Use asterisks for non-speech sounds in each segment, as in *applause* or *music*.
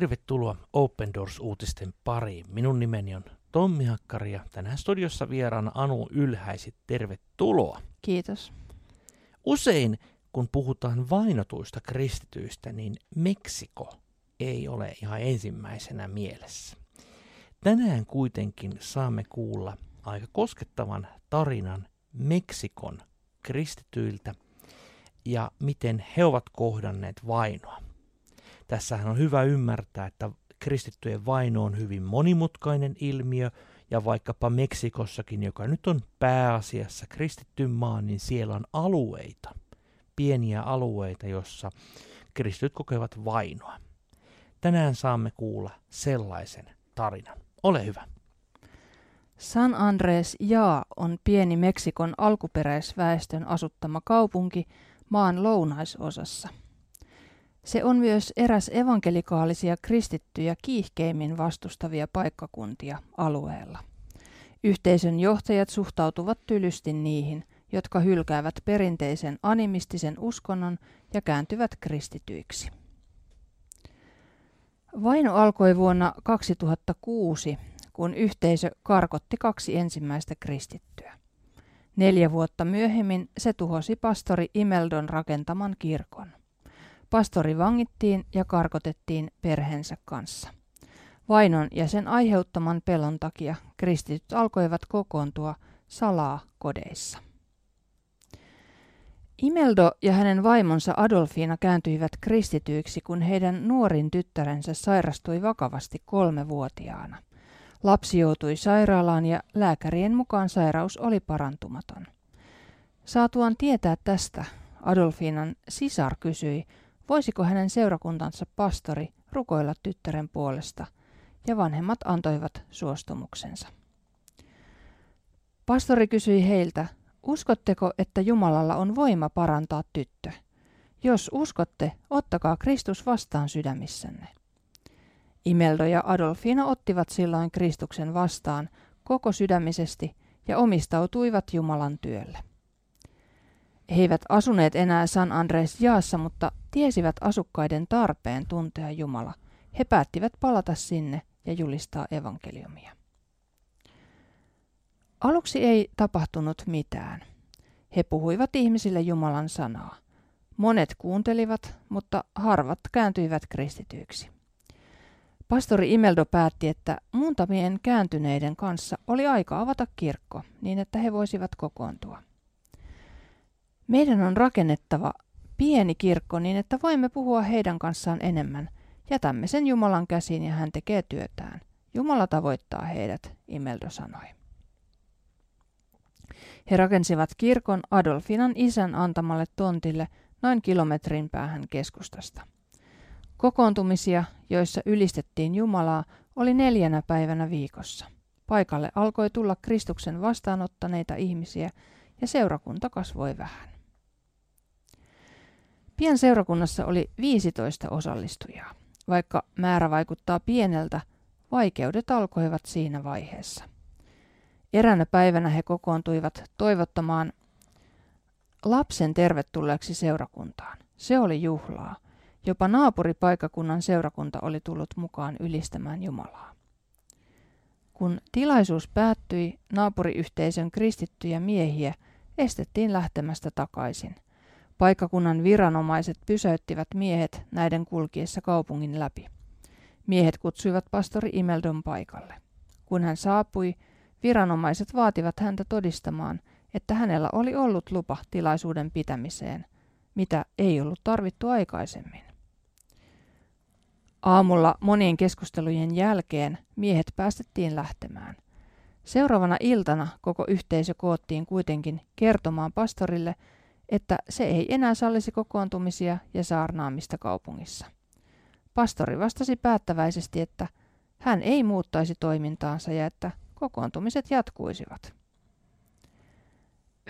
tervetuloa Open Doors-uutisten pariin. Minun nimeni on Tommi Hakkari ja tänään studiossa vieraana Anu Ylhäisit. Tervetuloa. Kiitos. Usein kun puhutaan vainotuista kristityistä, niin Meksiko ei ole ihan ensimmäisenä mielessä. Tänään kuitenkin saamme kuulla aika koskettavan tarinan Meksikon kristityiltä ja miten he ovat kohdanneet vainoa. Tässähän on hyvä ymmärtää, että kristittyjen vaino on hyvin monimutkainen ilmiö, ja vaikkapa Meksikossakin, joka nyt on pääasiassa kristitty maa, niin siellä on alueita, pieniä alueita, jossa kristityt kokevat vainoa. Tänään saamme kuulla sellaisen tarinan. Ole hyvä. San Andres Ja on pieni Meksikon alkuperäisväestön asuttama kaupunki maan lounaisosassa. Se on myös eräs evankelikaalisia kristittyjä kiihkeimmin vastustavia paikkakuntia alueella. Yhteisön johtajat suhtautuvat tylysti niihin, jotka hylkäävät perinteisen animistisen uskonnon ja kääntyvät kristityiksi. Vaino alkoi vuonna 2006, kun yhteisö karkotti kaksi ensimmäistä kristittyä. Neljä vuotta myöhemmin se tuhosi pastori Imeldon rakentaman kirkon. Pastori vangittiin ja karkotettiin perheensä kanssa. Vainon ja sen aiheuttaman pelon takia kristityt alkoivat kokoontua salaa kodeissa. Imeldo ja hänen vaimonsa Adolfiina kääntyivät kristityiksi, kun heidän nuorin tyttärensä sairastui vakavasti kolmevuotiaana. Lapsi joutui sairaalaan ja lääkärien mukaan sairaus oli parantumaton. Saatuaan tietää tästä, Adolfiinan sisar kysyi, voisiko hänen seurakuntansa pastori rukoilla tyttären puolesta, ja vanhemmat antoivat suostumuksensa. Pastori kysyi heiltä, uskotteko, että Jumalalla on voima parantaa tyttö? Jos uskotte, ottakaa Kristus vastaan sydämissänne. Imeldo ja Adolfina ottivat silloin Kristuksen vastaan koko sydämisesti ja omistautuivat Jumalan työlle. He eivät asuneet enää San Andres Jaassa, mutta tiesivät asukkaiden tarpeen tuntea Jumala. He päättivät palata sinne ja julistaa evankeliumia. Aluksi ei tapahtunut mitään. He puhuivat ihmisille Jumalan sanaa. Monet kuuntelivat, mutta harvat kääntyivät kristityiksi. Pastori Imeldo päätti, että muutamien kääntyneiden kanssa oli aika avata kirkko niin, että he voisivat kokoontua. Meidän on rakennettava pieni kirkko niin, että voimme puhua heidän kanssaan enemmän. Jätämme sen Jumalan käsiin ja hän tekee työtään. Jumala tavoittaa heidät, Imeldo sanoi. He rakensivat kirkon Adolfinan isän antamalle tontille noin kilometrin päähän keskustasta. Kokoontumisia, joissa ylistettiin Jumalaa, oli neljänä päivänä viikossa. Paikalle alkoi tulla Kristuksen vastaanottaneita ihmisiä ja seurakunta kasvoi vähän. Pian seurakunnassa oli 15 osallistujaa. Vaikka määrä vaikuttaa pieneltä, vaikeudet alkoivat siinä vaiheessa. Eräänä päivänä he kokoontuivat toivottamaan lapsen tervetulleeksi seurakuntaan. Se oli juhlaa. Jopa naapuripaikakunnan seurakunta oli tullut mukaan ylistämään Jumalaa. Kun tilaisuus päättyi, naapuriyhteisön kristittyjä miehiä estettiin lähtemästä takaisin. Paikakunnan viranomaiset pysäyttivät miehet näiden kulkiessa kaupungin läpi. Miehet kutsuivat pastori Imeldon paikalle. Kun hän saapui, viranomaiset vaativat häntä todistamaan, että hänellä oli ollut lupa tilaisuuden pitämiseen, mitä ei ollut tarvittu aikaisemmin. Aamulla monien keskustelujen jälkeen miehet päästettiin lähtemään. Seuraavana iltana koko yhteisö koottiin kuitenkin kertomaan pastorille, että se ei enää sallisi kokoontumisia ja saarnaamista kaupungissa. Pastori vastasi päättäväisesti, että hän ei muuttaisi toimintaansa ja että kokoontumiset jatkuisivat.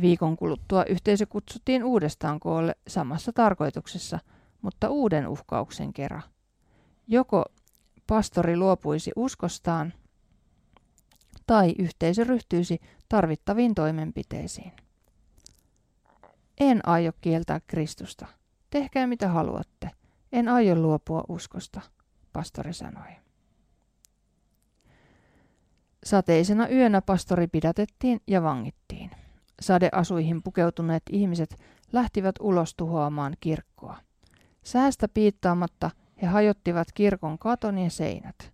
Viikon kuluttua yhteisö kutsuttiin uudestaan koolle samassa tarkoituksessa, mutta uuden uhkauksen kerran – Joko pastori luopuisi uskostaan tai yhteisö ryhtyisi tarvittaviin toimenpiteisiin. En aio kieltää Kristusta. Tehkää mitä haluatte. En aio luopua uskosta. pastori sanoi. Sateisena yönä pastori pidätettiin ja vangittiin. Sadeasuihin pukeutuneet ihmiset lähtivät ulos tuhoamaan kirkkoa. Säästä piittaamatta he hajottivat kirkon katon ja seinät.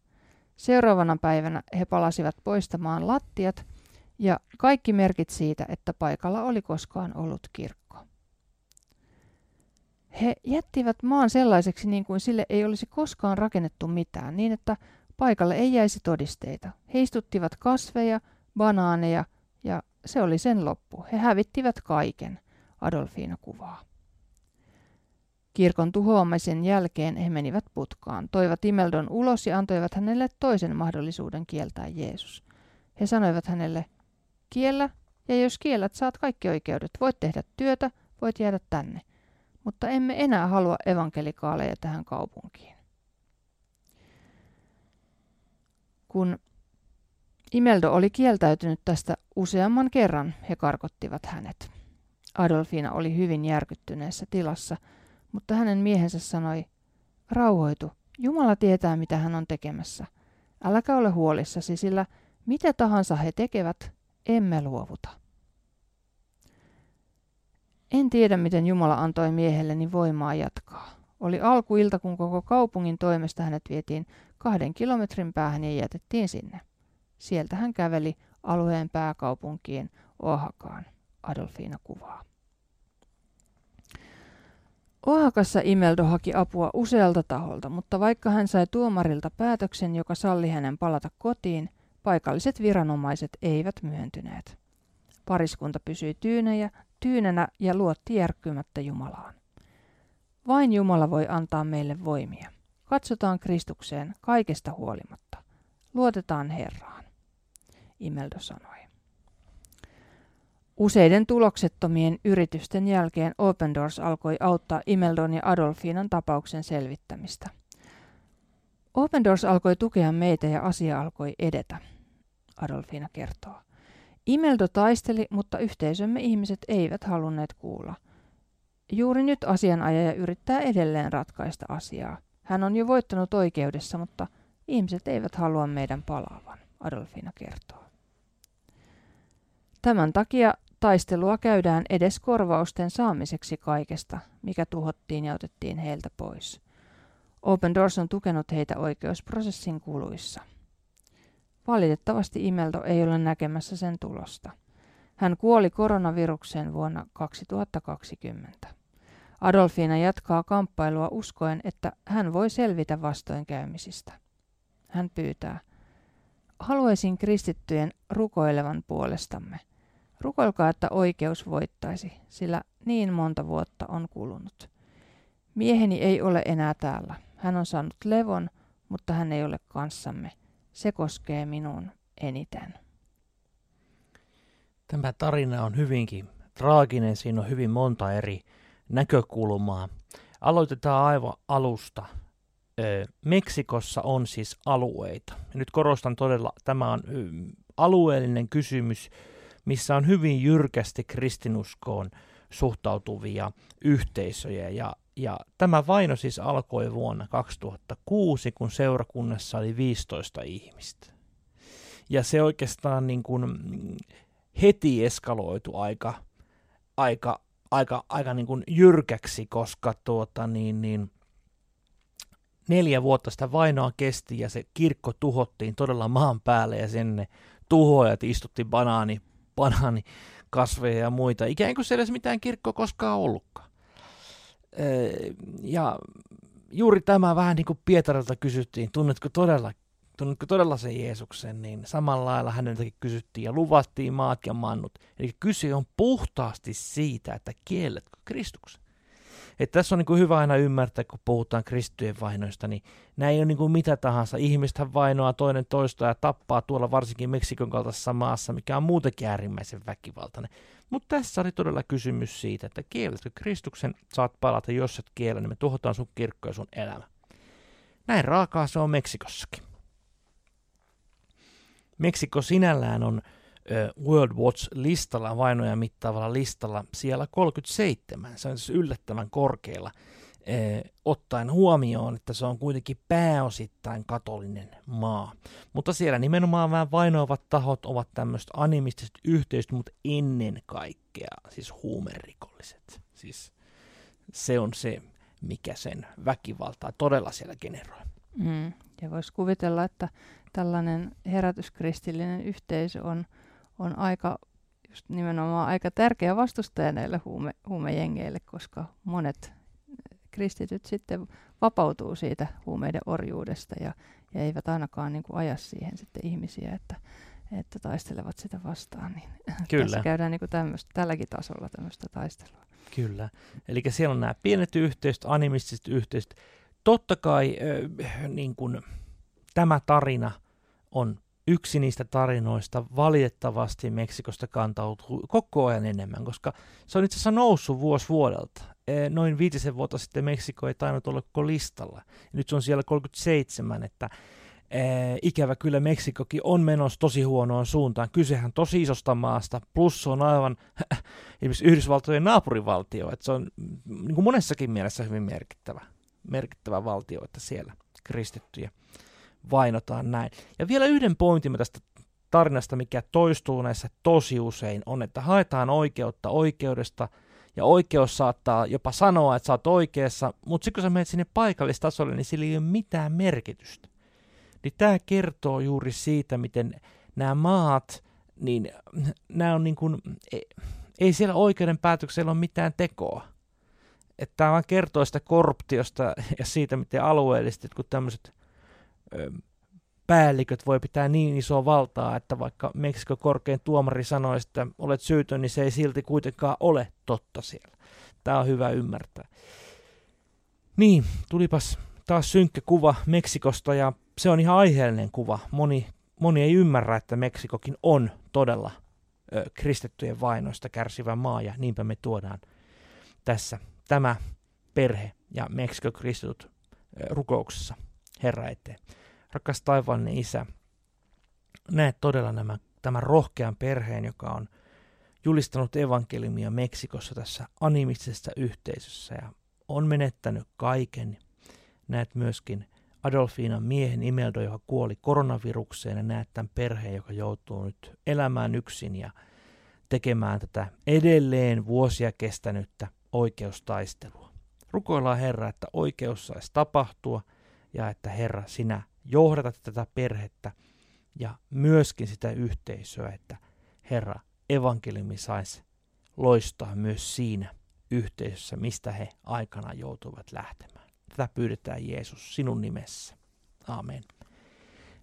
Seuraavana päivänä he palasivat poistamaan lattiat ja kaikki merkit siitä, että paikalla oli koskaan ollut kirkko. He jättivät maan sellaiseksi niin kuin sille ei olisi koskaan rakennettu mitään, niin että paikalle ei jäisi todisteita. He istuttivat kasveja, banaaneja ja se oli sen loppu. He hävittivät kaiken, Adolfiina kuvaa. Kirkon tuhoamisen jälkeen he menivät putkaan, toivat Imeldon ulos ja antoivat hänelle toisen mahdollisuuden kieltää Jeesus. He sanoivat hänelle, kiellä, ja jos kiellät, saat kaikki oikeudet. Voit tehdä työtä, voit jäädä tänne. Mutta emme enää halua evankelikaaleja tähän kaupunkiin. Kun Imeldo oli kieltäytynyt tästä useamman kerran, he karkottivat hänet. Adolfina oli hyvin järkyttyneessä tilassa, mutta hänen miehensä sanoi, rauhoitu, Jumala tietää mitä hän on tekemässä. Äläkä ole huolissasi, sillä mitä tahansa he tekevät, emme luovuta. En tiedä, miten Jumala antoi miehelleni voimaa jatkaa. Oli alkuilta, kun koko kaupungin toimesta hänet vietiin kahden kilometrin päähän ja jätettiin sinne. Sieltä hän käveli alueen pääkaupunkiin Oahakaan, Adolfiina kuvaa. Oahakassa Imeldo haki apua usealta taholta, mutta vaikka hän sai tuomarilta päätöksen, joka salli hänen palata kotiin, paikalliset viranomaiset eivät myöntyneet. Pariskunta pysyi tyynejä, tyynenä ja luotti järkkymättä Jumalaan. Vain Jumala voi antaa meille voimia. Katsotaan Kristukseen kaikesta huolimatta. Luotetaan Herraan, Imeldo sanoi. Useiden tuloksettomien yritysten jälkeen Open Doors alkoi auttaa Imeldon ja Adolfinan tapauksen selvittämistä. Open Doors alkoi tukea meitä ja asia alkoi edetä, Adolfina kertoo. Imeldo taisteli, mutta yhteisömme ihmiset eivät halunneet kuulla. Juuri nyt asianajaja yrittää edelleen ratkaista asiaa. Hän on jo voittanut oikeudessa, mutta ihmiset eivät halua meidän palaavan, Adolfina kertoo. Tämän takia taistelua käydään edes korvausten saamiseksi kaikesta, mikä tuhottiin ja otettiin heiltä pois. Open Doors on tukenut heitä oikeusprosessin kuluissa. Valitettavasti Imeldo ei ole näkemässä sen tulosta. Hän kuoli koronavirukseen vuonna 2020. Adolfina jatkaa kamppailua uskoen, että hän voi selvitä vastoinkäymisistä. Hän pyytää, haluaisin kristittyjen rukoilevan puolestamme. Rukoilkaa, että oikeus voittaisi, sillä niin monta vuotta on kulunut. Mieheni ei ole enää täällä. Hän on saanut levon, mutta hän ei ole kanssamme. Se koskee minun eniten. Tämä tarina on hyvinkin traaginen. Siinä on hyvin monta eri näkökulmaa. Aloitetaan aivan alusta. Meksikossa on siis alueita. Nyt korostan todella, tämä on alueellinen kysymys, missä on hyvin jyrkästi kristinuskoon suhtautuvia yhteisöjä. Ja, ja tämä vaino siis alkoi vuonna 2006, kun seurakunnassa oli 15 ihmistä. Ja se oikeastaan niin kuin heti eskaloitu aika, aika, aika, aika niin kuin jyrkäksi, koska tuota, niin, niin, neljä vuotta sitä vainoa kesti ja se kirkko tuhottiin todella maan päälle ja sinne tuhoajat istutti banaani banaanikasveja ja muita. Ikään kuin siellä ei mitään kirkkoa koskaan ollutkaan. Ja juuri tämä vähän niin kuin Pietarilta kysyttiin, tunnetko todella, tunnetko todella sen Jeesuksen, niin samalla lailla häneltäkin kysyttiin ja luvattiin maat ja mannut. Eli kyse on puhtaasti siitä, että kielletkö Kristuksen. Että tässä on niin kuin hyvä aina ymmärtää, kun puhutaan kristittyjen vainoista, niin nämä ei ole niin kuin mitä tahansa. Ihmistähän vainoa toinen toista ja tappaa tuolla varsinkin Meksikon kaltaisessa maassa, mikä on muutenkin äärimmäisen väkivaltainen. Mutta tässä oli todella kysymys siitä, että kielletkö Kristuksen, saat palata, jos et kiellä, niin me tuhotaan sun kirkko ja sun elämä. Näin raakaa se on Meksikossakin. Meksiko sinällään on World Watch-listalla, vainoja mittaavalla listalla, siellä 37. Se on siis yllättävän korkealla. ottaen huomioon, että se on kuitenkin pääosittain katolinen maa. Mutta siellä nimenomaan vähän vainoavat tahot ovat tämmöiset animistiset yhteisöt, mutta ennen kaikkea siis huumerikolliset. Siis se on se, mikä sen väkivaltaa todella siellä generoi. Mm. Ja voisi kuvitella, että tällainen herätyskristillinen yhteisö on, on aika just nimenomaan aika tärkeä vastustaja näille huume, huumejengeille, koska monet kristityt sitten vapautuu siitä huumeiden orjuudesta ja, ja eivät ainakaan niin kuin aja siihen sitten ihmisiä, että, että taistelevat sitä vastaan. Niin *laughs* Kyllä. tässä käydään niin kuin tämmöistä, tälläkin tasolla tämmöistä taistelua. Kyllä. Eli siellä on nämä pienet yhteisöt, animistiset yhteisöt. Totta kai äh, niin kuin, tämä tarina on yksi niistä tarinoista valitettavasti Meksikosta kantautuu koko ajan enemmän, koska se on itse asiassa noussut vuosi vuodelta. E, noin viitisen vuotta sitten Meksiko ei tainnut olla koko listalla. Nyt se on siellä 37, että ee, ikävä kyllä Meksikokin on menossa tosi huonoon suuntaan. Kysehän tosi isosta maasta, plus se on aivan *clears throat* esimerkiksi Yhdysvaltojen naapurivaltio, että se on niin kuin monessakin mielessä hyvin merkittävä, merkittävä valtio, että siellä kristittyjä vainotaan näin. Ja vielä yhden pointin tästä tarinasta, mikä toistuu näissä tosi usein, on, että haetaan oikeutta oikeudesta, ja oikeus saattaa jopa sanoa, että sä oot oikeassa, mutta sitten kun sä menet sinne paikallistasolle, niin sillä ei ole mitään merkitystä. Niin tämä kertoo juuri siitä, miten nämä maat, niin nämä on niin kuin, ei, ei siellä oikeuden päätöksellä ole mitään tekoa. Että tämä vaan kertoo sitä korruptiosta ja siitä, miten alueellisesti kun tämmöiset päälliköt voi pitää niin isoa valtaa, että vaikka Meksikon korkein tuomari sanoi, että olet syytön, niin se ei silti kuitenkaan ole totta siellä. Tämä on hyvä ymmärtää. Niin, tulipas taas synkkä kuva Meksikosta ja se on ihan aiheellinen kuva. Moni, moni ei ymmärrä, että Meksikokin on todella ö, kristittyjen vainoista kärsivä maa ja niinpä me tuodaan tässä tämä perhe ja Meksikon kristitut rukouksessa Herra eteen. Rakas taivaallinen Isä, näet todella nämä, tämän rohkean perheen, joka on julistanut evankeliumia Meksikossa tässä animistisessa yhteisössä ja on menettänyt kaiken. Näet myöskin Adolfiinan miehen Imeldo, joka kuoli koronavirukseen ja näet tämän perheen, joka joutuu nyt elämään yksin ja tekemään tätä edelleen vuosia kestänyttä oikeustaistelua. Rukoillaan Herra, että oikeus saisi tapahtua ja että Herra, sinä johdatat tätä perhettä ja myöskin sitä yhteisöä, että Herra, evankeliumi saisi loistaa myös siinä yhteisössä, mistä he aikana joutuvat lähtemään. Tätä pyydetään Jeesus sinun nimessä. Amen.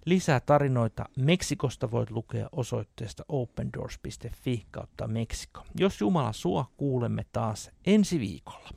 Lisää tarinoita Meksikosta voit lukea osoitteesta opendoors.fi kautta Meksiko. Jos Jumala sua, kuulemme taas ensi viikolla.